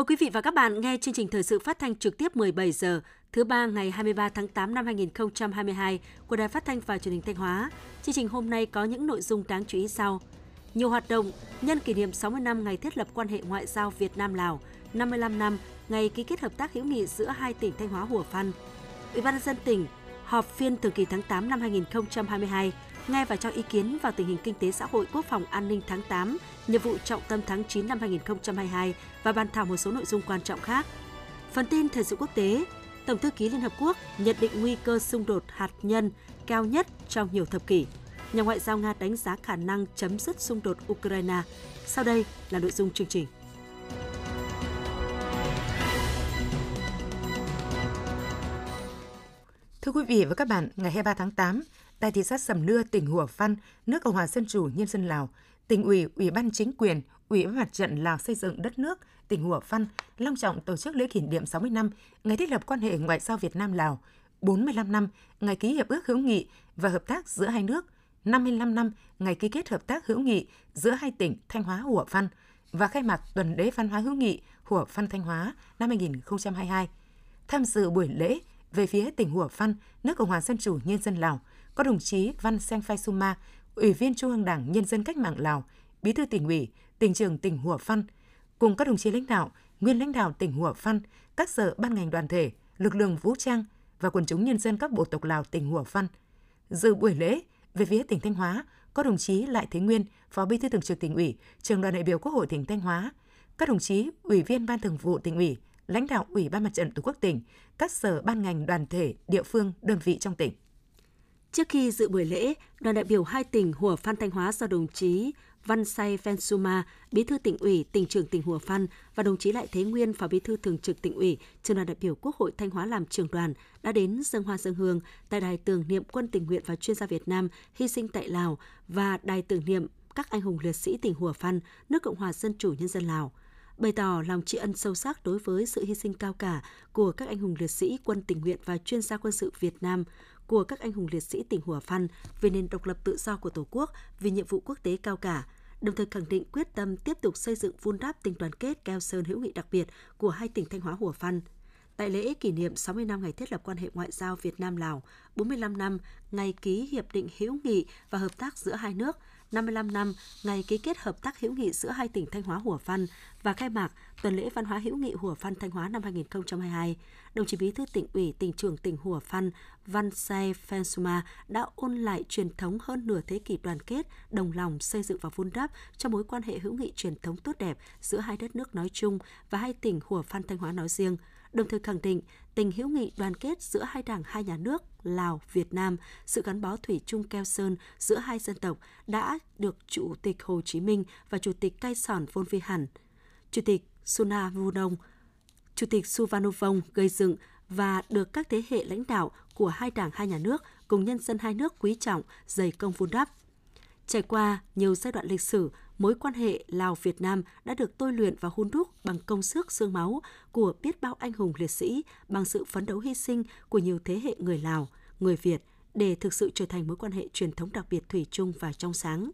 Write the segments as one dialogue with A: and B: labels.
A: Mời quý vị và các bạn nghe chương trình thời sự phát thanh trực tiếp 17 giờ thứ ba ngày 23 tháng 8 năm 2022 của Đài Phát thanh và Truyền hình Thanh Hóa. Chương trình hôm nay có những nội dung đáng chú ý sau. Nhiều hoạt động nhân kỷ niệm 60 năm ngày thiết lập quan hệ ngoại giao Việt Nam Lào, 55 năm ngày ký kết hợp tác hữu nghị giữa hai tỉnh Thanh Hóa Hủa Phăn. Ủy ban nhân dân tỉnh họp phiên thường kỳ tháng 8 năm 2022 nghe và cho ý kiến vào tình hình kinh tế xã hội quốc phòng an ninh tháng 8, nhiệm vụ trọng tâm tháng 9 năm 2022 và bàn thảo một số nội dung quan trọng khác. Phần tin thời sự quốc tế, Tổng thư ký Liên Hợp Quốc nhận định nguy cơ xung đột hạt nhân cao nhất trong nhiều thập kỷ. Nhà ngoại giao Nga đánh giá khả năng chấm dứt xung đột Ukraine. Sau đây là nội dung chương trình.
B: Thưa quý vị và các bạn, ngày 23 tháng 8, tại thị xã Sầm Nưa, tỉnh Hủa Phăn, nước Cộng hòa Dân chủ Nhân dân Lào, tỉnh ủy, ủy ban chính quyền, ủy ban mặt trận Lào xây dựng đất nước, tỉnh Hủa Phăn long trọng tổ chức lễ kỷ niệm 60 năm ngày thiết lập quan hệ ngoại giao Việt Nam Lào, 45 năm ngày ký hiệp ước hữu nghị và hợp tác giữa hai nước, 55 năm ngày ký kết hợp tác hữu nghị giữa hai tỉnh Thanh Hóa Hủa Phăn và khai mạc tuần lễ văn hóa hữu nghị Hủa Phăn Thanh Hóa năm 2022. Tham dự buổi lễ về phía tỉnh Hủa Phăn, nước Cộng hòa Dân chủ Nhân dân Lào, có đồng chí Văn Seng Phai Suma, Ủy viên Trung ương Đảng Nhân dân Cách mạng Lào, Bí thư tỉnh ủy, tỉnh trưởng tỉnh Hủa Phăn, cùng các đồng chí lãnh đạo, nguyên lãnh đạo tỉnh Hủa Phăn, các sở ban ngành đoàn thể, lực lượng vũ trang và quần chúng nhân dân các bộ tộc Lào tỉnh Hủa Phăn. Dự buổi lễ, về phía tỉnh Thanh Hóa, có đồng chí Lại Thế Nguyên, Phó Bí thư Thường trực tỉnh ủy, Trường đoàn đại biểu Quốc hội tỉnh Thanh Hóa, các đồng chí Ủy viên Ban Thường vụ tỉnh ủy, lãnh đạo Ủy ban Mặt trận Tổ quốc tỉnh, các sở ban ngành đoàn thể, địa phương, đơn vị trong tỉnh.
A: Trước khi dự buổi lễ, đoàn đại biểu hai tỉnh Hùa Phan Thanh Hóa do đồng chí Văn Say Phensuma, Bí thư tỉnh ủy, tỉnh trưởng tỉnh Hùa Phan và đồng chí Lại Thế Nguyên, Phó Bí thư thường trực tỉnh ủy, trường đoàn đại biểu Quốc hội Thanh Hóa làm trưởng đoàn đã đến dân hoa dân hương tại đài tưởng niệm quân tình nguyện và chuyên gia Việt Nam hy sinh tại Lào và đài tưởng niệm các anh hùng liệt sĩ tỉnh Hùa Phan, nước Cộng hòa Dân chủ Nhân dân Lào bày tỏ lòng tri ân sâu sắc đối với sự hy sinh cao cả của các anh hùng liệt sĩ quân tình nguyện và chuyên gia quân sự Việt Nam, của các anh hùng liệt sĩ tỉnh Hủa Phan về nền độc lập tự do của Tổ quốc vì nhiệm vụ quốc tế cao cả, đồng thời khẳng định quyết tâm tiếp tục xây dựng vun đắp tình đoàn kết keo sơn hữu nghị đặc biệt của hai tỉnh Thanh Hóa Hủa Phan. Tại lễ kỷ niệm 60 năm ngày thiết lập quan hệ ngoại giao Việt Nam Lào, 45 năm ngày ký hiệp định hữu nghị và hợp tác giữa hai nước, 55 năm ngày ký kết hợp tác hữu nghị giữa hai tỉnh Thanh Hóa Hủa Phan và khai mạc tuần lễ văn hóa hữu nghị Hủa Phan Thanh Hóa năm 2022, đồng chí Bí thư tỉnh ủy, tỉnh trưởng tỉnh Hủa Phan Văn Sai Phensuma đã ôn lại truyền thống hơn nửa thế kỷ đoàn kết, đồng lòng xây dựng và vun đắp cho mối quan hệ hữu nghị truyền thống tốt đẹp giữa hai đất nước nói chung và hai tỉnh Hủa Phan Thanh Hóa nói riêng đồng thời khẳng định tình hữu nghị đoàn kết giữa hai đảng hai nhà nước Lào, Việt Nam, sự gắn bó thủy chung keo sơn giữa hai dân tộc đã được Chủ tịch Hồ Chí Minh và Chủ tịch Cai Sòn Phôn Vi Hẳn, Chủ tịch Suna Vunong, Chủ tịch Suvanovong gây dựng và được các thế hệ lãnh đạo của hai đảng hai nhà nước cùng nhân dân hai nước quý trọng, dày công vun đắp. Trải qua nhiều giai đoạn lịch sử, mối quan hệ Lào-Việt Nam đã được tôi luyện và hun đúc bằng công sức xương máu của biết bao anh hùng liệt sĩ, bằng sự phấn đấu hy sinh của nhiều thế hệ người Lào, người Việt để thực sự trở thành mối quan hệ truyền thống đặc biệt thủy chung và trong sáng.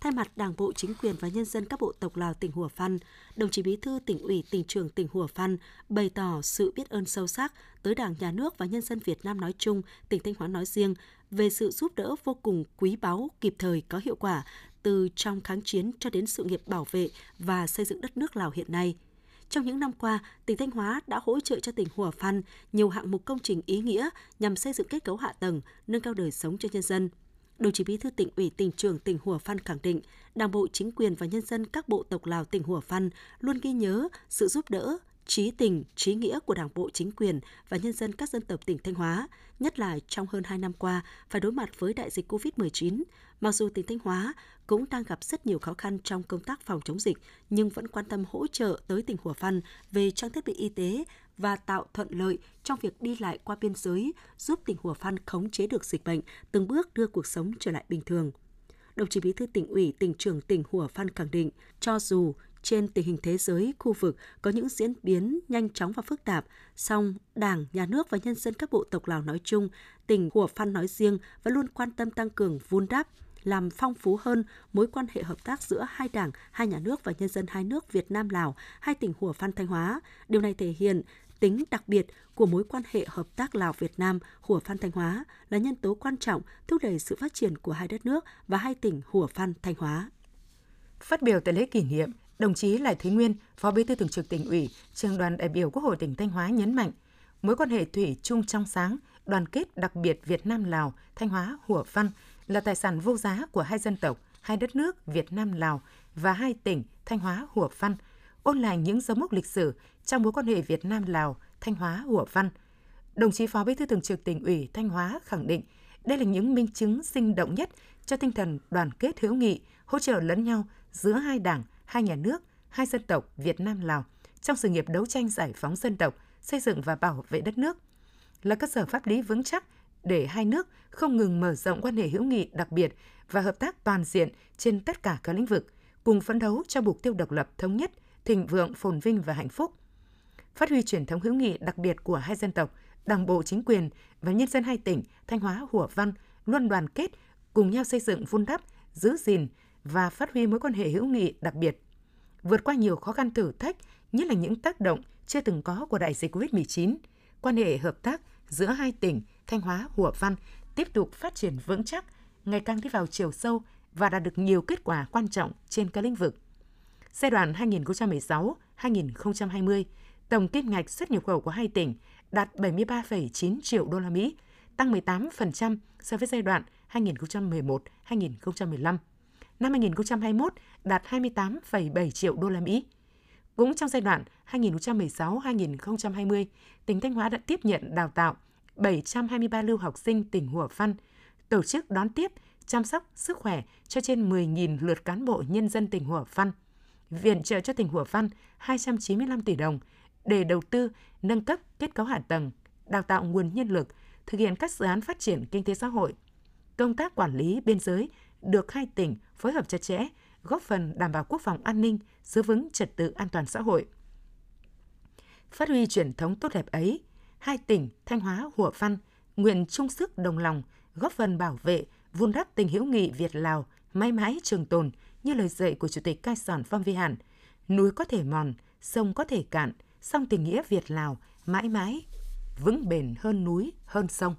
A: Thay mặt Đảng bộ, chính quyền và nhân dân các bộ tộc Lào tỉnh Hùa Phan, đồng chí Bí thư tỉnh ủy, tỉnh trưởng tỉnh Hùa Phan bày tỏ sự biết ơn sâu sắc tới Đảng, Nhà nước và nhân dân Việt Nam nói chung, tỉnh Thanh Hóa nói riêng về sự giúp đỡ vô cùng quý báu, kịp thời, có hiệu quả từ trong kháng chiến cho đến sự nghiệp bảo vệ và xây dựng đất nước Lào hiện nay. Trong những năm qua, tỉnh Thanh Hóa đã hỗ trợ cho tỉnh Hùa Phan nhiều hạng mục công trình ý nghĩa nhằm xây dựng kết cấu hạ tầng, nâng cao đời sống cho nhân dân. Đồng chí Bí thư tỉnh ủy tỉnh trưởng tỉnh Hùa Phan khẳng định, Đảng bộ, chính quyền và nhân dân các bộ tộc Lào tỉnh Hùa Phan luôn ghi nhớ sự giúp đỡ, trí tình, trí nghĩa của Đảng bộ, chính quyền và nhân dân các dân tộc tỉnh Thanh Hóa, nhất là trong hơn 2 năm qua phải đối mặt với đại dịch COVID-19. Mặc dù tỉnh Thanh Hóa cũng đang gặp rất nhiều khó khăn trong công tác phòng chống dịch, nhưng vẫn quan tâm hỗ trợ tới tỉnh hủa Phan về trang thiết bị y tế và tạo thuận lợi trong việc đi lại qua biên giới, giúp tỉnh hủa Phan khống chế được dịch bệnh, từng bước đưa cuộc sống trở lại bình thường. Đồng chí Bí thư tỉnh ủy, tỉnh trưởng tỉnh hủa Phan khẳng định, cho dù trên tình hình thế giới, khu vực có những diễn biến nhanh chóng và phức tạp, song Đảng, Nhà nước và nhân dân các bộ tộc Lào nói chung, tỉnh Hùa Phan nói riêng vẫn luôn quan tâm tăng cường vun đắp, làm phong phú hơn mối quan hệ hợp tác giữa hai đảng, hai nhà nước và nhân dân hai nước Việt Nam Lào, hai tỉnh Hủa Phan Thanh Hóa. Điều này thể hiện tính đặc biệt của mối quan hệ hợp tác Lào Việt Nam Hủa Phan Thanh Hóa là nhân tố quan trọng thúc đẩy sự phát triển của hai đất nước và hai tỉnh Hủa Phan Thanh Hóa.
B: Phát biểu tại lễ kỷ niệm, đồng chí Lại Thế Nguyên, Phó Bí thư Thường trực tỉnh ủy, trường đoàn đại biểu Quốc hội tỉnh Thanh Hóa nhấn mạnh, mối quan hệ thủy chung trong sáng, đoàn kết đặc biệt Việt Nam Lào, Thanh Hóa, Hủa Phan là tài sản vô giá của hai dân tộc, hai đất nước Việt Nam Lào và hai tỉnh Thanh Hóa, Hủa Phan, ôn lại những dấu mốc lịch sử trong mối quan hệ Việt Nam Lào, Thanh Hóa, Hủa Phan. Đồng chí Phó Bí thư Thường trực tỉnh ủy Thanh Hóa khẳng định đây là những minh chứng sinh động nhất cho tinh thần đoàn kết hữu nghị, hỗ trợ lẫn nhau giữa hai đảng, hai nhà nước, hai dân tộc Việt Nam Lào trong sự nghiệp đấu tranh giải phóng dân tộc, xây dựng và bảo vệ đất nước là cơ sở pháp lý vững chắc để hai nước không ngừng mở rộng quan hệ hữu nghị đặc biệt và hợp tác toàn diện trên tất cả các lĩnh vực, cùng phấn đấu cho mục tiêu độc lập thống nhất, thịnh vượng, phồn vinh và hạnh phúc. Phát huy truyền thống hữu nghị đặc biệt của hai dân tộc, Đảng bộ chính quyền và nhân dân hai tỉnh Thanh Hóa, Hủa Văn luôn đoàn kết cùng nhau xây dựng vun đắp, giữ gìn và phát huy mối quan hệ hữu nghị đặc biệt. Vượt qua nhiều khó khăn thử thách, nhất là những tác động chưa từng có của đại dịch COVID-19, quan hệ hợp tác giữa hai tỉnh Thanh Hóa, Hủa Văn tiếp tục phát triển vững chắc, ngày càng đi vào chiều sâu và đạt được nhiều kết quả quan trọng trên các lĩnh vực. Giai đoạn 2016-2020, tổng kim ngạch xuất nhập khẩu của hai tỉnh đạt 73,9 triệu đô la Mỹ, tăng 18% so với giai đoạn 2011-2015. Năm 2021 đạt 28,7 triệu đô la Mỹ. Cũng trong giai đoạn 2016-2020, tỉnh Thanh Hóa đã tiếp nhận đào tạo 723 lưu học sinh tỉnh Hủa Phăn, tổ chức đón tiếp, chăm sóc sức khỏe cho trên 10.000 lượt cán bộ nhân dân tỉnh Hủa Phăn, viện trợ cho tỉnh Hủa Phăn 295 tỷ đồng để đầu tư, nâng cấp kết cấu hạ tầng, đào tạo nguồn nhân lực, thực hiện các dự án phát triển kinh tế xã hội. Công tác quản lý biên giới được hai tỉnh phối hợp chặt chẽ, góp phần đảm bảo quốc phòng an ninh, giữ vững trật tự an toàn xã hội. Phát huy truyền thống tốt đẹp ấy, hai tỉnh Thanh Hóa, Hủa Văn nguyện chung sức đồng lòng góp phần bảo vệ, vun đắp tình hữu nghị Việt-Lào mãi mãi trường tồn như lời dạy của Chủ tịch Cai Sòn Phong Vi Hàn. Núi có thể mòn, sông có thể cạn, song tình nghĩa Việt-Lào mãi mãi vững bền hơn núi, hơn sông.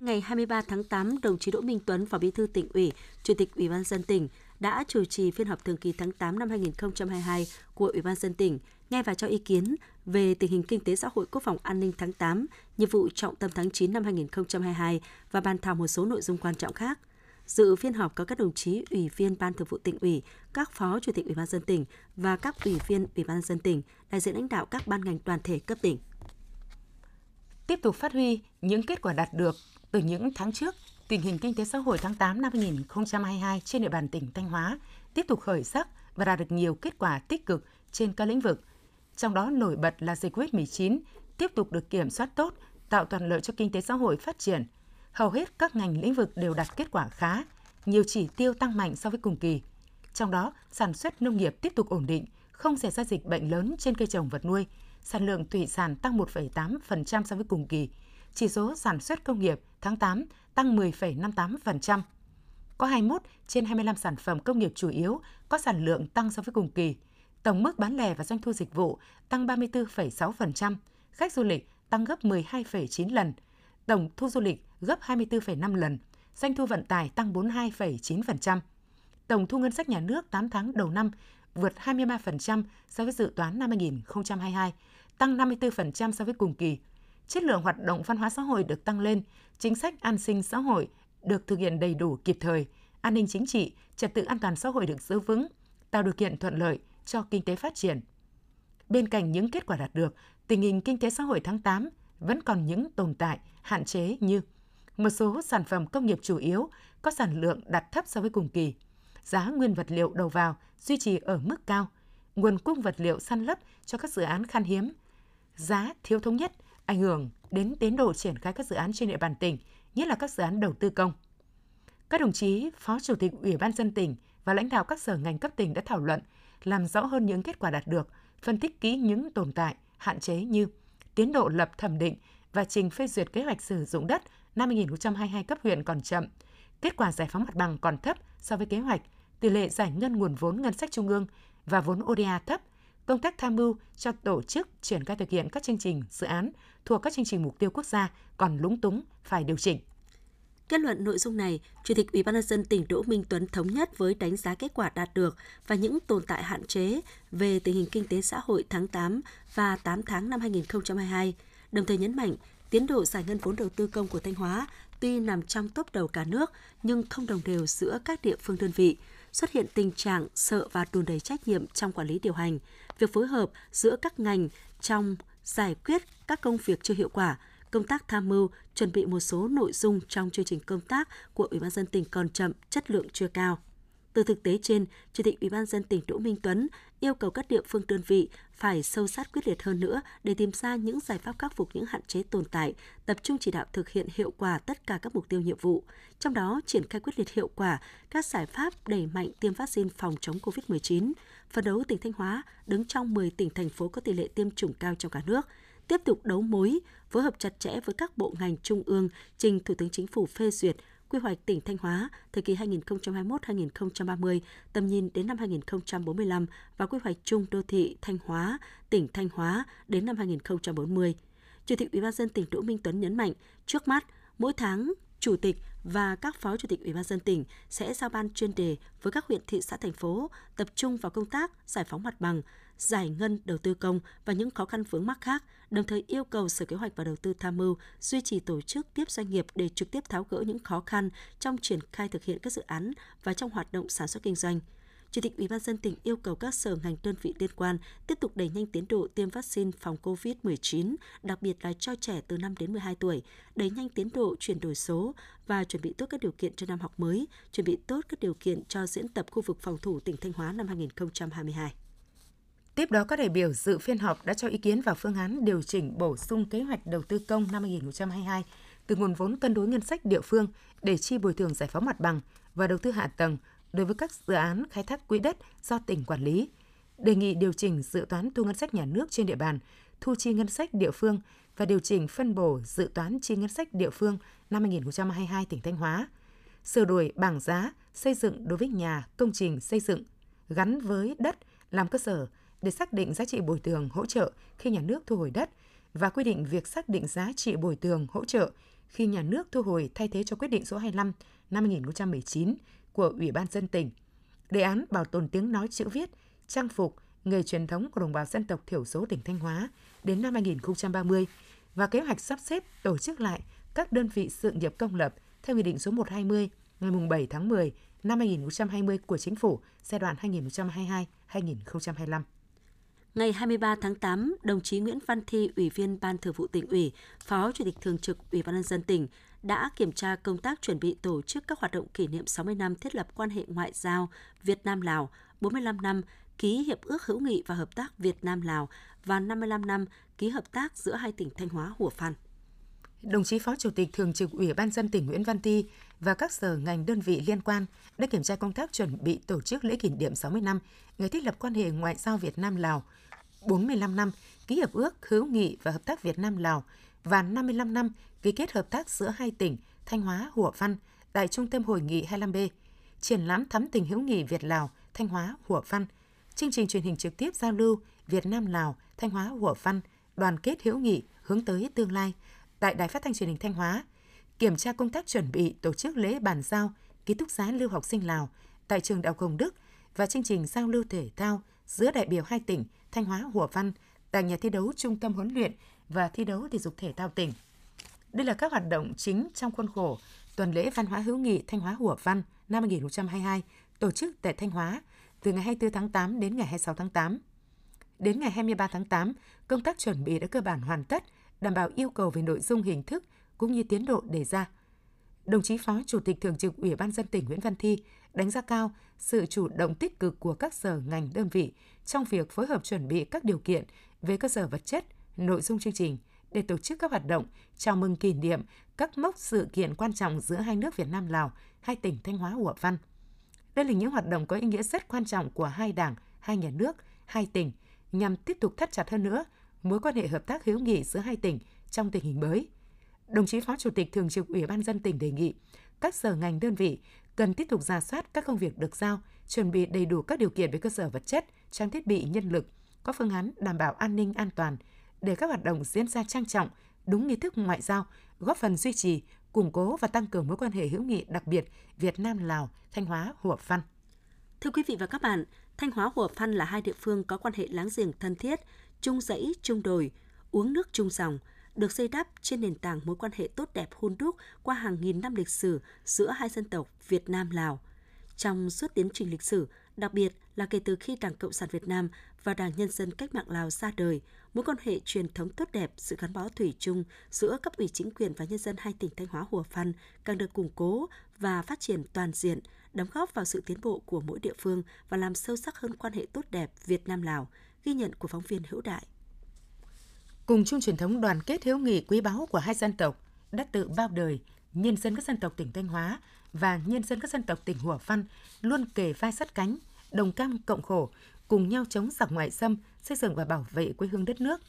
A: Ngày 23 tháng 8, đồng chí Đỗ Minh Tuấn, Phó Bí thư tỉnh ủy, Chủ tịch Ủy ban dân tỉnh đã chủ trì phiên họp thường kỳ tháng 8 năm 2022 của Ủy ban dân tỉnh, nghe và cho ý kiến về tình hình kinh tế xã hội quốc phòng an ninh tháng 8, nhiệm vụ trọng tâm tháng 9 năm 2022 và bàn thảo một số nội dung quan trọng khác. Dự phiên họp có các đồng chí ủy viên Ban Thường vụ tỉnh ủy, các phó chủ tịch Ủy ban dân tỉnh và các ủy viên Ủy ban dân tỉnh, đại diện lãnh đạo các ban ngành đoàn thể cấp tỉnh.
B: Tiếp tục phát huy những kết quả đạt được từ những tháng trước, tình hình kinh tế xã hội tháng 8 năm 2022 trên địa bàn tỉnh Thanh Hóa tiếp tục khởi sắc và đạt được nhiều kết quả tích cực trên các lĩnh vực. Trong đó nổi bật là dịch COVID-19 tiếp tục được kiểm soát tốt, tạo thuận lợi cho kinh tế xã hội phát triển. Hầu hết các ngành lĩnh vực đều đạt kết quả khá, nhiều chỉ tiêu tăng mạnh so với cùng kỳ. Trong đó, sản xuất nông nghiệp tiếp tục ổn định, không xảy ra dịch bệnh lớn trên cây trồng vật nuôi, sản lượng thủy sản tăng 1,8% so với cùng kỳ. Chỉ số sản xuất công nghiệp tháng 8 tăng 10,58%. Có 21 trên 25 sản phẩm công nghiệp chủ yếu có sản lượng tăng so với cùng kỳ. Tổng mức bán lẻ và doanh thu dịch vụ tăng 34,6%, khách du lịch tăng gấp 12,9 lần, tổng thu du lịch gấp 24,5 lần, doanh thu vận tải tăng 42,9%. Tổng thu ngân sách nhà nước 8 tháng đầu năm vượt 23% so với dự toán năm 2022, tăng 54% so với cùng kỳ. Chất lượng hoạt động văn hóa xã hội được tăng lên, chính sách an sinh xã hội được thực hiện đầy đủ kịp thời, an ninh chính trị, trật tự an toàn xã hội được giữ vững, tạo điều kiện thuận lợi cho kinh tế phát triển. Bên cạnh những kết quả đạt được, tình hình kinh tế xã hội tháng 8 vẫn còn những tồn tại, hạn chế như một số sản phẩm công nghiệp chủ yếu có sản lượng đặt thấp so với cùng kỳ, giá nguyên vật liệu đầu vào duy trì ở mức cao, nguồn cung vật liệu săn lấp cho các dự án khan hiếm, giá thiếu thống nhất ảnh hưởng đến tiến độ triển khai các dự án trên địa bàn tỉnh, nhất là các dự án đầu tư công. Các đồng chí Phó Chủ tịch Ủy ban dân tỉnh và lãnh đạo các sở ngành cấp tỉnh đã thảo luận, làm rõ hơn những kết quả đạt được, phân tích kỹ những tồn tại, hạn chế như tiến độ lập thẩm định và trình phê duyệt kế hoạch sử dụng đất năm 2022 cấp huyện còn chậm, Kết quả giải phóng mặt bằng còn thấp so với kế hoạch, tỷ lệ giải ngân nguồn vốn ngân sách trung ương và vốn ODA thấp, công tác tham mưu cho tổ chức triển khai thực hiện các chương trình, dự án thuộc các chương trình mục tiêu quốc gia còn lúng túng phải điều chỉnh.
A: Kết luận nội dung này, Chủ tịch Ủy ban nhân dân tỉnh Đỗ Minh Tuấn thống nhất với đánh giá kết quả đạt được và những tồn tại hạn chế về tình hình kinh tế xã hội tháng 8 và 8 tháng năm 2022, đồng thời nhấn mạnh tiến độ giải ngân vốn đầu tư công của Thanh Hóa tuy nằm trong top đầu cả nước nhưng không đồng đều giữa các địa phương đơn vị, xuất hiện tình trạng sợ và đùn đầy trách nhiệm trong quản lý điều hành, việc phối hợp giữa các ngành trong giải quyết các công việc chưa hiệu quả, công tác tham mưu, chuẩn bị một số nội dung trong chương trình công tác của Ủy ban dân tỉnh còn chậm, chất lượng chưa cao. Từ thực tế trên, Chủ tịch Ủy ban dân tỉnh Đỗ Minh Tuấn yêu cầu các địa phương đơn vị phải sâu sát quyết liệt hơn nữa để tìm ra những giải pháp khắc phục những hạn chế tồn tại, tập trung chỉ đạo thực hiện hiệu quả tất cả các mục tiêu nhiệm vụ. Trong đó, triển khai quyết liệt hiệu quả các giải pháp đẩy mạnh tiêm vaccine phòng chống COVID-19, phấn đấu tỉnh Thanh Hóa đứng trong 10 tỉnh thành phố có tỷ lệ tiêm chủng cao trong cả nước, tiếp tục đấu mối, phối hợp chặt chẽ với các bộ ngành trung ương trình Thủ tướng Chính phủ phê duyệt quy hoạch tỉnh Thanh Hóa thời kỳ 2021-2030, tầm nhìn đến năm 2045 và quy hoạch chung đô thị Thanh Hóa, tỉnh Thanh Hóa đến năm 2040. Chủ tịch Ủy ban dân tỉnh Đỗ Minh Tuấn nhấn mạnh, trước mắt, mỗi tháng chủ tịch và các phó chủ tịch Ủy ban dân tỉnh sẽ giao ban chuyên đề với các huyện thị xã thành phố tập trung vào công tác giải phóng mặt bằng, giải ngân đầu tư công và những khó khăn vướng mắc khác, đồng thời yêu cầu Sở Kế hoạch và Đầu tư tham mưu duy trì tổ chức tiếp doanh nghiệp để trực tiếp tháo gỡ những khó khăn trong triển khai thực hiện các dự án và trong hoạt động sản xuất kinh doanh. Chủ tịch Ủy ban dân tỉnh yêu cầu các sở ngành đơn vị liên quan tiếp tục đẩy nhanh tiến độ tiêm vaccine phòng COVID-19, đặc biệt là cho trẻ từ 5 đến 12 tuổi, đẩy nhanh tiến độ chuyển đổi số và chuẩn bị tốt các điều kiện cho năm học mới, chuẩn bị tốt các điều kiện cho diễn tập khu vực phòng thủ tỉnh Thanh Hóa năm 2022.
B: Tiếp đó, các đại biểu dự phiên họp đã cho ý kiến vào phương án điều chỉnh bổ sung kế hoạch đầu tư công năm 2022 từ nguồn vốn cân đối ngân sách địa phương để chi bồi thường giải phóng mặt bằng và đầu tư hạ tầng đối với các dự án khai thác quỹ đất do tỉnh quản lý, đề nghị điều chỉnh dự toán thu ngân sách nhà nước trên địa bàn, thu chi ngân sách địa phương và điều chỉnh phân bổ dự toán chi ngân sách địa phương năm 2022 tỉnh Thanh Hóa, sửa đổi bảng giá xây dựng đối với nhà, công trình xây dựng gắn với đất làm cơ sở để xác định giá trị bồi thường hỗ trợ khi nhà nước thu hồi đất và quy định việc xác định giá trị bồi thường hỗ trợ khi nhà nước thu hồi thay thế cho quyết định số 25 năm 2019 của Ủy ban dân tỉnh. Đề án bảo tồn tiếng nói chữ viết, trang phục, nghề truyền thống của đồng bào dân tộc thiểu số tỉnh Thanh Hóa đến năm 2030 và kế hoạch sắp xếp tổ chức lại các đơn vị sự nghiệp công lập theo Nghị định số 120 ngày 7 tháng 10 năm 2020 của Chính phủ giai đoạn 2022-2025.
A: Ngày 23 tháng 8, đồng chí Nguyễn Văn Thi, Ủy viên Ban Thường vụ tỉnh ủy, Phó Chủ tịch Thường trực Ủy ban nhân dân tỉnh đã kiểm tra công tác chuẩn bị tổ chức các hoạt động kỷ niệm 60 năm thiết lập quan hệ ngoại giao Việt Nam Lào, 45 năm ký hiệp ước hữu nghị và hợp tác Việt Nam Lào và 55 năm ký hợp tác giữa hai tỉnh Thanh Hóa Hủa Phan.
B: Đồng chí Phó Chủ tịch Thường trực Ủy ban dân tỉnh Nguyễn Văn Ti và các sở ngành đơn vị liên quan đã kiểm tra công tác chuẩn bị tổ chức lễ kỷ niệm 60 năm ngày thiết lập quan hệ ngoại giao Việt Nam Lào, 45 năm ký hiệp ước hữu nghị và hợp tác Việt Nam Lào và 55 năm ký kết hợp tác giữa hai tỉnh Thanh Hóa Hủa Văn tại Trung tâm Hội nghị 25B, triển lãm thắm tình hữu nghị Việt Lào Thanh Hóa Hủa Văn chương trình truyền hình trực tiếp giao lưu Việt Nam Lào Thanh Hóa Hủa Văn đoàn kết hữu nghị hướng tới tương lai. Tại Đài Phát thanh Truyền hình Thanh Hóa, kiểm tra công tác chuẩn bị tổ chức lễ bàn giao ký túc xá lưu học sinh Lào tại trường Đại học Hồng Đức và chương trình giao lưu thể thao giữa đại biểu hai tỉnh Thanh Hóa Hủa Văn tại nhà thi đấu Trung tâm huấn luyện và thi đấu thể dục thể thao tỉnh. Đây là các hoạt động chính trong khuôn khổ tuần lễ văn hóa hữu nghị Thanh Hóa Hủa Văn năm 2022 tổ chức tại Thanh Hóa từ ngày 24 tháng 8 đến ngày 26 tháng 8. Đến ngày 23 tháng 8, công tác chuẩn bị đã cơ bản hoàn tất, đảm bảo yêu cầu về nội dung hình thức cũng như tiến độ đề ra. Đồng chí Phó Chủ tịch Thường trực Ủy ban dân tỉnh Nguyễn Văn Thi đánh giá cao sự chủ động tích cực của các sở ngành đơn vị trong việc phối hợp chuẩn bị các điều kiện về cơ sở vật chất, nội dung chương trình để tổ chức các hoạt động chào mừng kỷ niệm các mốc sự kiện quan trọng giữa hai nước Việt Nam Lào, hai tỉnh Thanh Hóa Hủa Văn. Đây là những hoạt động có ý nghĩa rất quan trọng của hai đảng, hai nhà nước, hai tỉnh nhằm tiếp tục thắt chặt hơn nữa mối quan hệ hợp tác hữu nghị giữa hai tỉnh trong tình hình mới. Đồng chí Phó Chủ tịch Thường trực Ủy ban dân tỉnh đề nghị các sở ngành đơn vị cần tiếp tục ra soát các công việc được giao, chuẩn bị đầy đủ các điều kiện về cơ sở vật chất, trang thiết bị, nhân lực, có phương án đảm bảo an ninh an toàn để các hoạt động diễn ra trang trọng, đúng nghi thức ngoại giao, góp phần duy trì, củng cố và tăng cường mối quan hệ hữu nghị đặc biệt Việt Nam Lào, Thanh Hóa, Hủa Phan.
A: Thưa quý vị và các bạn, Thanh Hóa Hủa Phan là hai địa phương có quan hệ láng giềng thân thiết, chung dãy, chung đồi, uống nước chung dòng, được xây đắp trên nền tảng mối quan hệ tốt đẹp hôn đúc qua hàng nghìn năm lịch sử giữa hai dân tộc Việt Nam Lào. Trong suốt tiến trình lịch sử, đặc biệt là kể từ khi Đảng Cộng sản Việt Nam và Đảng Nhân dân Cách mạng Lào ra đời, mối quan hệ truyền thống tốt đẹp, sự gắn bó thủy chung giữa cấp ủy chính quyền và nhân dân hai tỉnh Thanh Hóa Hùa Phan càng được củng cố và phát triển toàn diện, đóng góp vào sự tiến bộ của mỗi địa phương và làm sâu sắc hơn quan hệ tốt đẹp Việt Nam Lào, ghi nhận của phóng viên Hữu Đại.
B: Cùng chung truyền thống đoàn kết hiếu nghị quý báu của hai dân tộc đã tự bao đời, nhân dân các dân tộc tỉnh Thanh Hóa và nhân dân các dân tộc tỉnh Hủa Phăn luôn kề vai sát cánh, đồng cam cộng khổ, cùng nhau chống giặc ngoại xâm, xây dựng và bảo vệ quê hương đất nước.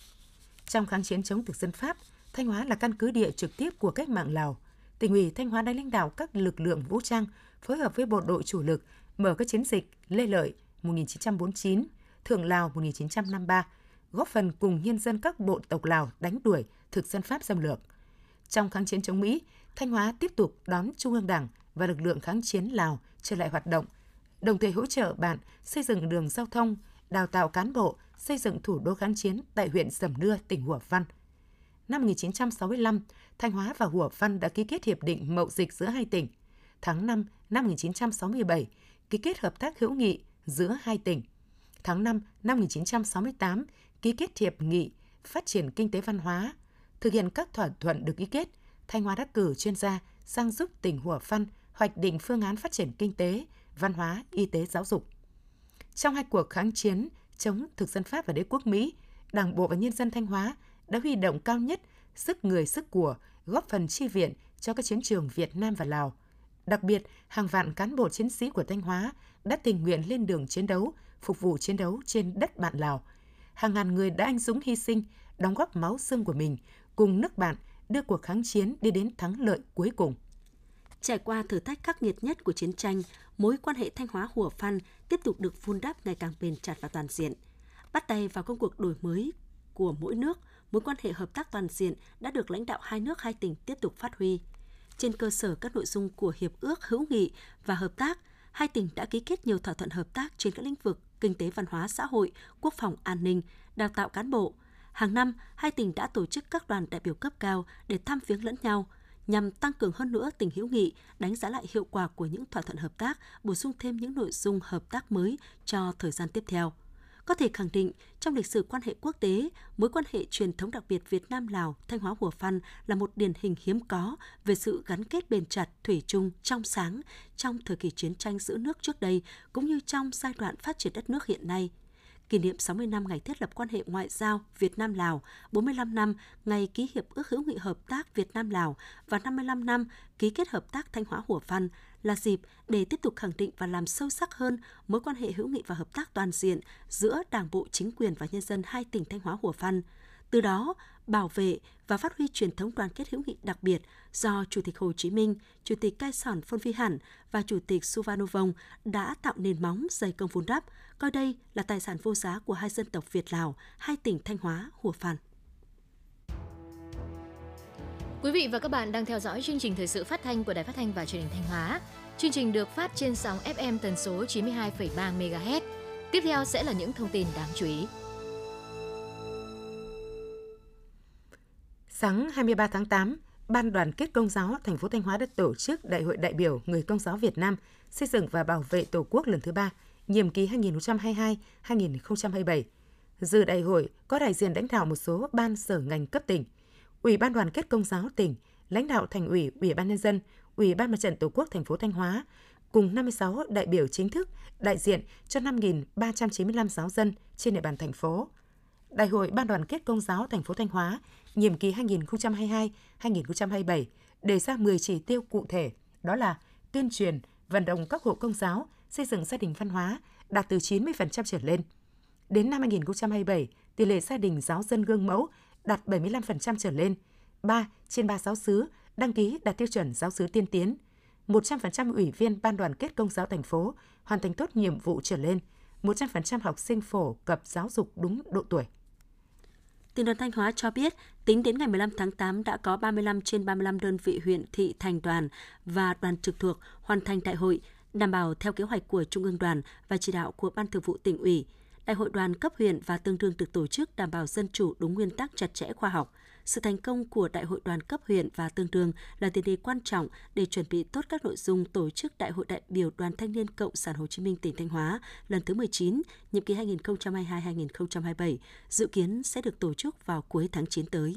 B: Trong kháng chiến chống thực dân Pháp, Thanh Hóa là căn cứ địa trực tiếp của cách mạng Lào. Tỉnh ủy Thanh Hóa đã lãnh đạo các lực lượng vũ trang phối hợp với bộ đội chủ lực mở các chiến dịch Lê Lợi 1949, Thượng Lào 1953, góp phần cùng nhân dân các bộ tộc Lào đánh đuổi thực dân Pháp xâm lược. Trong kháng chiến chống Mỹ, Thanh Hóa tiếp tục đón Trung ương Đảng và lực lượng kháng chiến Lào trở lại hoạt động, đồng thời hỗ trợ bạn xây dựng đường giao thông, đào tạo cán bộ, xây dựng thủ đô kháng chiến tại huyện Sầm Nưa, tỉnh Hủa Văn. Năm 1965, Thanh Hóa và Hủa Văn đã ký kết hiệp định mậu dịch giữa hai tỉnh. Tháng 5 năm 1967, ký kết hợp tác hữu nghị giữa hai tỉnh. Tháng 5 năm 1968, ký kết hiệp nghị phát triển kinh tế văn hóa. Thực hiện các thỏa thuận được ký kết, Thanh Hóa đã cử chuyên gia sang giúp tỉnh Hủa Phăn hoạch định phương án phát triển kinh tế, văn hóa, y tế, giáo dục. Trong hai cuộc kháng chiến chống thực dân Pháp và đế quốc Mỹ, Đảng bộ và nhân dân Thanh Hóa đã huy động cao nhất sức người sức của góp phần chi viện cho các chiến trường Việt Nam và Lào. Đặc biệt, hàng vạn cán bộ chiến sĩ của Thanh Hóa đã tình nguyện lên đường chiến đấu, phục vụ chiến đấu trên đất bạn Lào. Hàng ngàn người đã anh dũng hy sinh, đóng góp máu xương của mình cùng nước bạn đưa cuộc kháng chiến đi đến thắng lợi cuối cùng.
A: Trải qua thử thách khắc nghiệt nhất của chiến tranh, mối quan hệ Thanh Hóa Hùa Phan tiếp tục được vun đắp ngày càng bền chặt và toàn diện. Bắt tay vào công cuộc đổi mới của mỗi nước, mối quan hệ hợp tác toàn diện đã được lãnh đạo hai nước hai tỉnh tiếp tục phát huy. Trên cơ sở các nội dung của Hiệp ước hữu nghị và hợp tác, hai tỉnh đã ký kết nhiều thỏa thuận hợp tác trên các lĩnh vực kinh tế văn hóa xã hội, quốc phòng an ninh, đào tạo cán bộ. Hàng năm, hai tỉnh đã tổ chức các đoàn đại biểu cấp cao để thăm viếng lẫn nhau, nhằm tăng cường hơn nữa tình hữu nghị, đánh giá lại hiệu quả của những thỏa thuận hợp tác, bổ sung thêm những nội dung hợp tác mới cho thời gian tiếp theo. Có thể khẳng định, trong lịch sử quan hệ quốc tế, mối quan hệ truyền thống đặc biệt Việt Nam-Lào, Thanh Hóa Hùa Phan là một điển hình hiếm có về sự gắn kết bền chặt, thủy chung, trong sáng trong thời kỳ chiến tranh giữ nước trước đây, cũng như trong giai đoạn phát triển đất nước hiện nay – kỷ niệm 60 năm ngày thiết lập quan hệ ngoại giao Việt Nam Lào, 45 năm ngày ký hiệp ước hữu nghị hợp tác Việt Nam Lào và 55 năm ký kết hợp tác Thanh Hóa Hủa Phan là dịp để tiếp tục khẳng định và làm sâu sắc hơn mối quan hệ hữu nghị và hợp tác toàn diện giữa Đảng bộ, chính quyền và nhân dân hai tỉnh Thanh Hóa Hủa Phan. Từ đó, bảo vệ và phát huy truyền thống đoàn kết hữu nghị đặc biệt do Chủ tịch Hồ Chí Minh, Chủ tịch Cai Sòn Phôn Phi Hẳn và Chủ tịch Suvarnabhong đã tạo nền móng dày công vun đắp, coi đây là tài sản vô giá của hai dân tộc Việt Lào, hai tỉnh Thanh Hóa, Hùa Phan.
C: Quý vị và các bạn đang theo dõi chương trình thời sự phát thanh của Đài Phát thanh và Truyền hình Thanh Hóa. Chương trình được phát trên sóng FM tần số 92,3 MHz. Tiếp theo sẽ là những thông tin đáng chú ý.
B: Sáng 23 tháng 8, Ban đoàn kết công giáo thành phố Thanh Hóa đã tổ chức Đại hội đại biểu người công giáo Việt Nam xây dựng và bảo vệ Tổ quốc lần thứ ba, nhiệm kỳ 2022-2027. Dự đại hội có đại diện lãnh đạo một số ban sở ngành cấp tỉnh, Ủy ban đoàn kết công giáo tỉnh, lãnh đạo thành ủy, Ủy ban nhân dân, Ủy ban mặt trận Tổ quốc thành phố Thanh Hóa cùng 56 đại biểu chính thức đại diện cho 5.395 giáo dân trên địa bàn thành phố. Đại hội Ban đoàn kết công giáo thành phố Thanh Hóa nhiệm kỳ 2022-2027 đề ra 10 chỉ tiêu cụ thể, đó là tuyên truyền, vận động các hộ công giáo xây dựng gia đình văn hóa đạt từ 90% trở lên. Đến năm 2027, tỷ lệ gia đình giáo dân gương mẫu đạt 75% trở lên. 3 trên 3 giáo sứ đăng ký đạt tiêu chuẩn giáo sứ tiên tiến. 100% ủy viên ban đoàn kết công giáo thành phố hoàn thành tốt nhiệm vụ trở lên, 100% học sinh phổ cập giáo dục đúng độ tuổi.
A: Tỉnh đoàn Thanh Hóa cho biết, tính đến ngày 15 tháng 8 đã có 35 trên 35 đơn vị huyện, thị, thành đoàn và đoàn trực thuộc hoàn thành đại hội, đảm bảo theo kế hoạch của Trung ương đoàn và chỉ đạo của Ban Thường vụ tỉnh ủy. Đại hội đoàn cấp huyện và tương đương được tổ chức đảm bảo dân chủ đúng nguyên tắc chặt chẽ khoa học. Sự thành công của Đại hội đoàn cấp huyện và tương đương là tiền đề quan trọng để chuẩn bị tốt các nội dung tổ chức Đại hội đại biểu Đoàn Thanh niên Cộng sản Hồ Chí Minh tỉnh Thanh Hóa lần thứ 19, nhiệm kỳ 2022-2027, dự kiến sẽ được tổ chức vào cuối tháng 9 tới.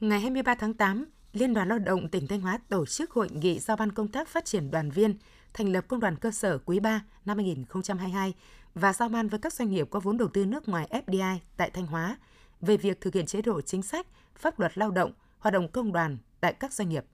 B: Ngày 23 tháng 8, Liên đoàn Lao động tỉnh Thanh Hóa tổ chức hội nghị giao ban công tác phát triển đoàn viên, thành lập công đoàn cơ sở quý 3 năm 2022 và giao ban với các doanh nghiệp có vốn đầu tư nước ngoài FDI tại Thanh Hóa về việc thực hiện chế độ chính sách, pháp luật lao động, hoạt động công đoàn tại các doanh nghiệp.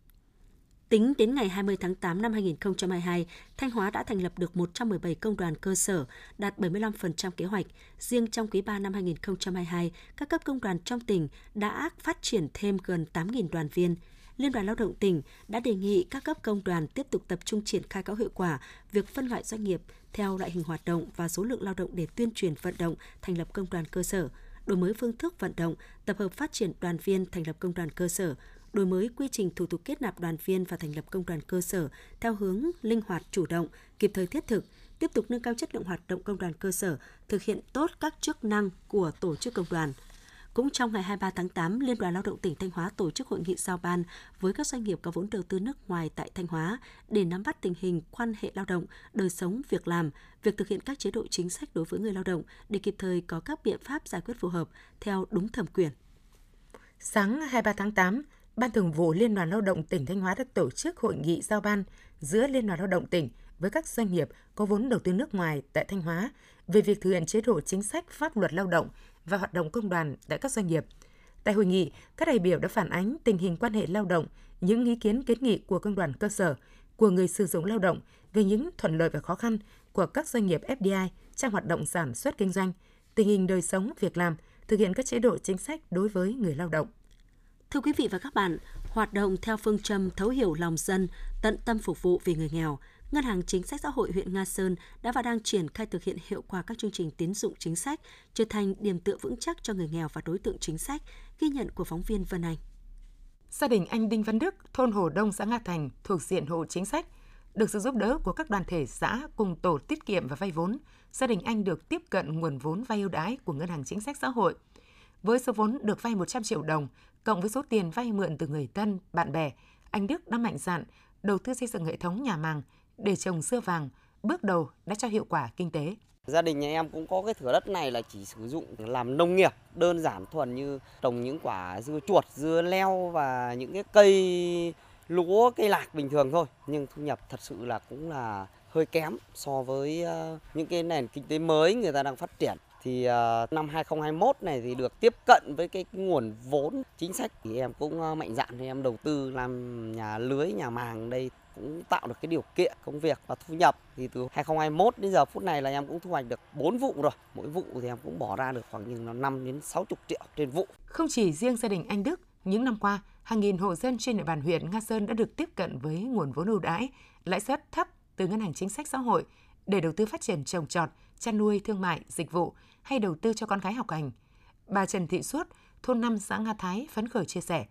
A: Tính đến ngày 20 tháng 8 năm 2022, Thanh Hóa đã thành lập được 117 công đoàn cơ sở, đạt 75% kế hoạch. Riêng trong quý 3 năm 2022, các cấp công đoàn trong tỉnh đã phát triển thêm gần 8.000 đoàn viên. Liên đoàn Lao động tỉnh đã đề nghị các cấp công đoàn tiếp tục tập trung triển khai có hiệu quả việc phân loại doanh nghiệp theo loại hình hoạt động và số lượng lao động để tuyên truyền vận động thành lập công đoàn cơ sở, đổi mới phương thức vận động, tập hợp phát triển đoàn viên thành lập công đoàn cơ sở, đổi mới quy trình thủ tục kết nạp đoàn viên và thành lập công đoàn cơ sở theo hướng linh hoạt chủ động, kịp thời thiết thực, tiếp tục nâng cao chất lượng hoạt động công đoàn cơ sở, thực hiện tốt các chức năng của tổ chức công đoàn – cũng trong ngày 23 tháng 8, Liên đoàn Lao động tỉnh Thanh Hóa tổ chức hội nghị giao ban với các doanh nghiệp có vốn đầu tư nước ngoài tại Thanh Hóa để nắm bắt tình hình quan hệ lao động, đời sống, việc làm, việc thực hiện các chế độ chính sách đối với người lao động để kịp thời có các biện pháp giải quyết phù hợp theo đúng thẩm quyền.
B: Sáng 23 tháng 8, Ban Thường vụ Liên đoàn Lao động tỉnh Thanh Hóa đã tổ chức hội nghị giao ban giữa Liên đoàn Lao động tỉnh với các doanh nghiệp có vốn đầu tư nước ngoài tại Thanh Hóa về việc thực hiện chế độ chính sách pháp luật lao động và hoạt động công đoàn tại các doanh nghiệp. Tại hội nghị, các đại biểu đã phản ánh tình hình quan hệ lao động, những ý kiến kiến nghị của công đoàn cơ sở, của người sử dụng lao động về những thuận lợi và khó khăn của các doanh nghiệp FDI trong hoạt động sản xuất kinh doanh, tình hình đời sống, việc làm, thực hiện các chế độ chính sách đối với người lao động.
A: Thưa quý vị và các bạn, hoạt động theo phương châm thấu hiểu lòng dân, tận tâm phục vụ vì người nghèo, Ngân hàng Chính sách Xã hội huyện Nga Sơn đã và đang triển khai thực hiện hiệu quả các chương trình tín dụng chính sách, trở thành điểm tựa vững chắc cho người nghèo và đối tượng chính sách, ghi nhận của phóng viên Vân Anh.
B: Gia đình anh Đinh Văn Đức, thôn Hồ Đông, xã Nga Thành, thuộc diện hộ chính sách, được sự giúp đỡ của các đoàn thể xã cùng tổ tiết kiệm và vay vốn, gia đình anh được tiếp cận nguồn vốn vay ưu đãi của Ngân hàng Chính sách Xã hội. Với số vốn được vay 100 triệu đồng, cộng với số tiền vay mượn từ người thân, bạn bè, anh Đức đã mạnh dạn đầu tư xây dựng hệ thống nhà màng, để trồng dưa vàng bước đầu đã cho hiệu quả kinh tế.
D: Gia đình nhà em cũng có cái thửa đất này là chỉ sử dụng làm nông nghiệp đơn giản thuần như trồng những quả dưa chuột, dưa leo và những cái cây lúa, cây lạc bình thường thôi. Nhưng thu nhập thật sự là cũng là hơi kém so với ờ, những cái nền kinh tế mới người ta đang phát triển thì ờ, năm 2021 này thì được tiếp cận với cái nguồn vốn chính sách thì em cũng ờ, mạnh dạn thì em đầu tư làm nhà lưới nhà màng đây cũng tạo được cái điều kiện công việc và thu nhập thì từ 2021 đến giờ phút này là em cũng thu hoạch được 4 vụ rồi. Mỗi vụ thì em cũng bỏ ra được khoảng chừng là 5 đến 60 triệu trên vụ.
B: Không chỉ riêng gia đình anh Đức, những năm qua, hàng nghìn hộ dân trên địa bàn huyện Nga Sơn đã được tiếp cận với nguồn vốn ưu đãi, lãi suất thấp từ Ngân hàng Chính sách Xã hội để đầu tư phát triển trồng trọt, chăn nuôi, thương mại, dịch vụ hay đầu tư cho con gái học hành. Bà Trần Thị Suốt, thôn 5 xã Nga Thái phấn khởi chia sẻ.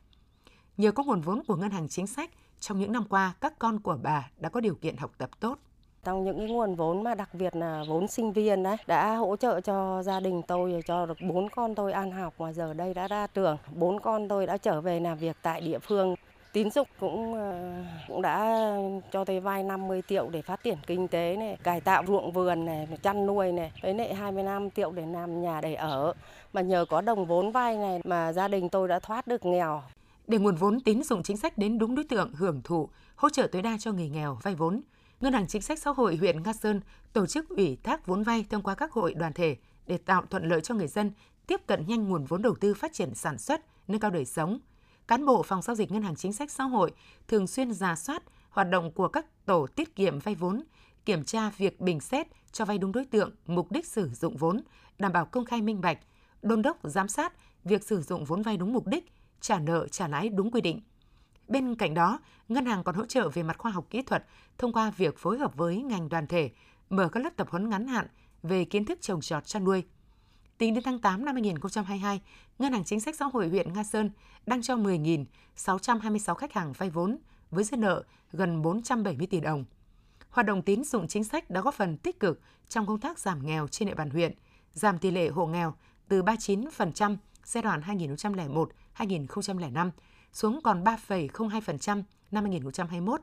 B: Nhờ có nguồn vốn của Ngân hàng Chính sách, trong những năm qua, các con của bà đã có điều kiện học tập tốt.
E: Trong những cái nguồn vốn mà đặc biệt là vốn sinh viên đấy đã hỗ trợ cho gia đình tôi cho được bốn con tôi ăn học mà giờ đây đã ra trường. Bốn con tôi đã trở về làm việc tại địa phương. Tín dụng cũng ờ, cũng đã cho tôi vay 50 triệu để phát triển kinh tế này, cải tạo ruộng vườn này, chăn nuôi này, với lại 25 triệu để làm nhà để ở. Mà nhờ có đồng vốn vay này mà gia đình tôi đã thoát được nghèo.
B: Để nguồn vốn tín dụng chính sách đến đúng đối tượng hưởng thụ, hỗ trợ tối đa cho người nghèo vay vốn, Ngân hàng Chính sách Xã hội huyện Nga Sơn tổ chức ủy thác vốn vay thông qua các hội đoàn thể để tạo thuận lợi cho người dân tiếp cận nhanh nguồn vốn đầu tư phát triển sản xuất, nâng cao đời sống. Cán bộ phòng giao dịch Ngân hàng Chính sách Xã hội thường xuyên giả soát hoạt động của các tổ tiết kiệm vay vốn, kiểm tra việc bình xét cho vay đúng đối tượng, mục đích sử dụng vốn, đảm bảo công khai minh bạch, đôn đốc giám sát việc sử dụng vốn vay đúng mục đích, trả nợ trả lãi đúng quy định. Bên cạnh đó, ngân hàng còn hỗ trợ về mặt khoa học kỹ thuật thông qua việc phối hợp với ngành đoàn thể mở các lớp tập huấn ngắn hạn về kiến thức trồng trọt chăn nuôi. Tính đến tháng 8 năm 2022, Ngân hàng Chính sách Xã hội huyện Nga Sơn đang cho 10.626 khách hàng vay vốn với dư nợ gần 470 tỷ đồng. Hoạt động tín dụng chính sách đã góp phần tích cực trong công tác giảm nghèo trên địa bàn huyện, giảm tỷ lệ hộ nghèo từ 39% giai đoạn 2001-2005 xuống còn 3,02% năm 2021.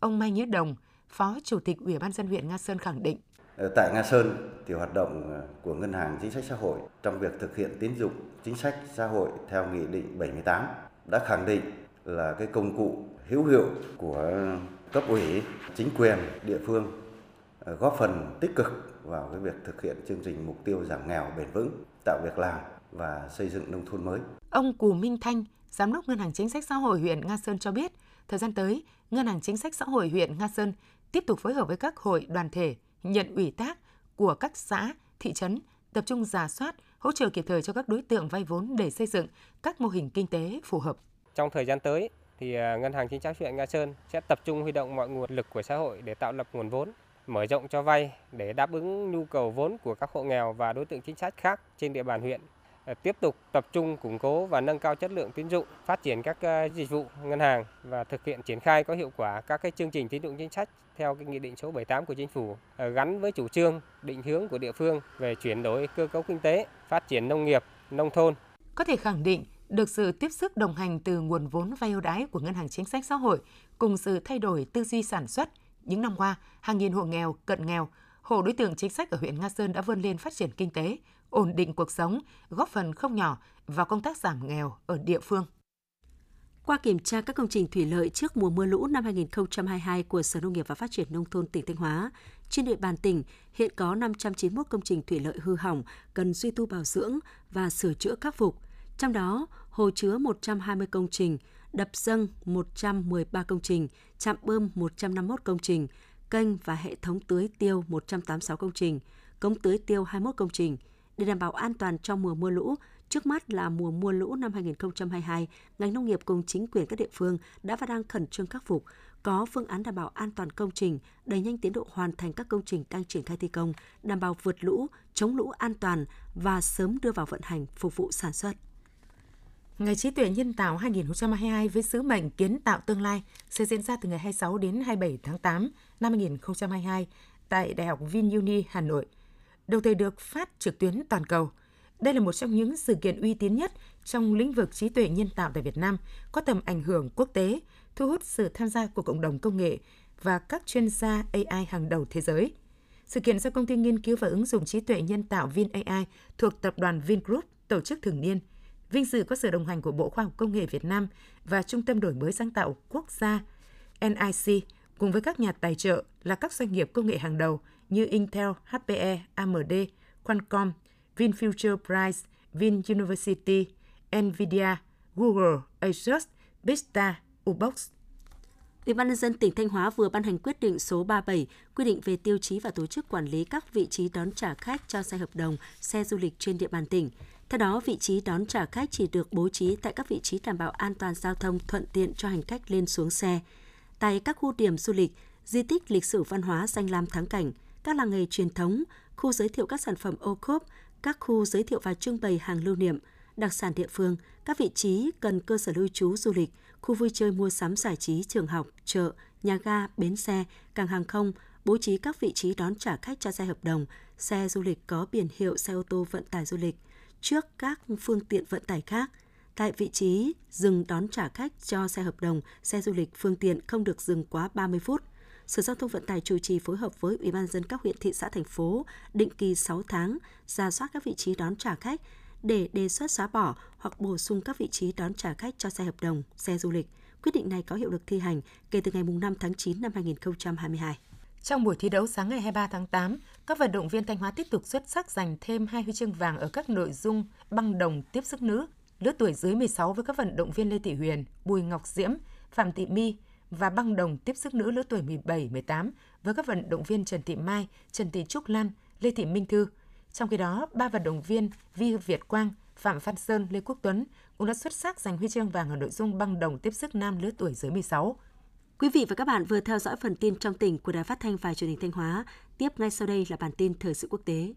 B: Ông Mai Nhữ Đồng, Phó Chủ tịch Ủy ban dân huyện Nga Sơn khẳng định.
F: Ờ, tại Nga Sơn thì hoạt động ờ, của Ngân hàng Chính sách Xã hội trong việc thực hiện tín dụng chính sách xã hội theo Nghị định 78 đã khẳng định là cái công cụ hữu hiệu của cấp ủy, chính quyền địa phương ờ, góp phần tích cực vào cái việc thực hiện chương trình mục tiêu giảm nghèo bền vững, tạo việc làm và xây dựng nông thôn mới.
B: Ông Cù Minh Thanh, Giám đốc Ngân hàng Chính sách Xã hội huyện Nga Sơn cho biết, thời gian tới, Ngân hàng Chính sách Xã hội huyện Nga Sơn tiếp tục phối hợp với các hội đoàn thể nhận ủy thác của các xã, thị trấn, tập trung giả soát, hỗ trợ kịp thời cho các đối tượng vay vốn để xây dựng các mô hình kinh tế phù hợp.
G: Trong thời gian tới, thì à, Ngân hàng Chính sách huyện Nga Sơn sẽ tập trung huy động mọi nguồn lực của xã hội để tạo lập nguồn vốn, mở rộng cho vay để đáp ứng nhu cầu vốn của các hộ nghèo và đối tượng chính sách khác trên địa bàn huyện Ờ, tiếp tục tập trung củng cố và nâng cao chất lượng tín dụng, phát triển các ờ, dịch vụ ngân hàng và thực hiện triển khai có hiệu quả các cái chương trình tín dụng chính sách theo cái nghị định số 78 của chính phủ ờ, gắn với chủ trương, định hướng của địa phương về chuyển đổi cơ cấu kinh tế, phát triển nông nghiệp, nông thôn.
B: Có thể khẳng định được sự tiếp sức đồng hành từ nguồn vốn vay ưu đãi của Ngân hàng Chính sách Xã hội cùng sự thay đổi tư duy sản xuất, những năm qua, hàng nghìn hộ nghèo, cận nghèo, hộ đối tượng chính sách ở huyện Nga Sơn đã vươn lên phát triển kinh tế, ổn định cuộc sống, góp phần không nhỏ vào công tác giảm nghèo ở địa phương.
A: Qua kiểm tra các công trình thủy lợi trước mùa mưa lũ năm 2022 của Sở Nông nghiệp và Phát triển Nông thôn tỉnh Thanh Hóa, trên địa bàn tỉnh hiện có 591 công trình thủy lợi hư hỏng cần duy tu bảo dưỡng và sửa chữa khắc phục. Trong đó, hồ chứa 120 công trình, đập dâng 113 công trình, trạm bơm 151 công trình, kênh và hệ thống tưới tiêu 186 công trình, cống tưới tiêu 21 công trình. Để đảm bảo an toàn trong mùa mưa lũ, Trước mắt là mùa mưa lũ năm 2022, ngành nông nghiệp cùng chính quyền các địa phương đã và đang khẩn trương khắc phục, có phương án đảm bảo an toàn công trình, đẩy nhanh tiến độ hoàn thành các công trình đang triển khai thi công, đảm bảo vượt lũ, chống lũ an toàn và sớm đưa vào vận hành phục vụ sản xuất.
B: Ngày trí tuệ nhân tạo 2022 với sứ mệnh kiến tạo tương lai sẽ diễn ra từ ngày 26 đến 27 tháng 8 năm 2022 tại Đại học VinUni Hà Nội, đồng thời được phát trực tuyến toàn cầu. Đây là một trong những sự kiện uy tín nhất trong lĩnh vực trí tuệ nhân tạo tại Việt Nam, có tầm ảnh hưởng quốc tế, thu hút sự tham gia của cộng đồng công nghệ và các chuyên gia AI hàng đầu thế giới. Sự kiện do công ty nghiên cứu và ứng dụng trí tuệ nhân tạo VinAI thuộc tập đoàn Vingroup tổ chức thường niên – Vinh dự có sự đồng hành của Bộ Khoa học Công nghệ Việt Nam và Trung tâm Đổi mới sáng tạo quốc gia NIC cùng với các nhà tài trợ là các doanh nghiệp công nghệ hàng đầu như Intel, HPE, AMD, Qualcomm, VinFuture Prize, Vin University, Nvidia, Google, Asus, Vista, Ubox.
A: Ủy ban nhân dân tỉnh Thanh Hóa vừa ban hành quyết định số 37 quy định về tiêu chí và tổ chức quản lý các vị trí đón trả khách cho xe hợp đồng, xe du lịch trên địa bàn tỉnh. Theo đó, vị trí đón trả khách chỉ được bố trí tại các vị trí đảm bảo an toàn giao thông thuận tiện cho hành khách lên xuống xe. Tại các khu điểm du lịch, di tích lịch sử văn hóa danh lam thắng cảnh, các làng nghề truyền thống, khu giới thiệu các sản phẩm ô cốp, các khu giới thiệu và trưng bày hàng lưu niệm, đặc sản địa phương, các vị trí cần cơ sở lưu trú du lịch, khu vui chơi mua sắm giải trí, trường học, chợ, nhà ga, bến xe, cảng hàng không, bố trí các vị trí đón trả khách cho xe hợp đồng, xe du lịch có biển hiệu xe ô tô vận tải du lịch, trước các phương tiện vận tải khác. Tại vị trí dừng đón trả khách cho xe hợp đồng, xe du lịch, phương tiện không được dừng quá 30 phút. Sở Giao thông Vận tải chủ trì phối hợp với Ủy ban dân các huyện thị xã thành phố định kỳ 6 tháng ra soát các vị trí đón trả khách để đề xuất xóa bỏ hoặc bổ sung các vị trí đón trả khách cho xe hợp đồng, xe du lịch. Quyết định này có hiệu lực thi hành kể từ ngày 5 tháng 9 năm 2022.
B: Trong buổi thi đấu sáng ngày 23 tháng 8, các vận động viên Thanh Hóa tiếp tục xuất sắc giành thêm hai huy chương vàng ở các nội dung băng đồng tiếp sức nữ, lứa tuổi dưới 16 với các vận động viên Lê Thị Huyền, Bùi Ngọc Diễm, Phạm Thị My và băng đồng tiếp sức nữ lứa tuổi 17-18 với các vận động viên Trần Thị Mai, Trần Thị Trúc Lan, Lê Thị Minh Thư. Trong khi đó, ba vận động viên Vi Việt Quang, Phạm Văn Sơn, Lê Quốc Tuấn cũng đã xuất sắc giành huy chương vàng ở nội dung băng đồng tiếp sức nam lứa tuổi dưới 16.
A: Quý vị và các bạn vừa theo dõi phần tin trong tỉnh của Đài Phát thanh và Truyền hình Thanh Hóa. Tiếp ngay sau đây là bản tin thời sự quốc tế.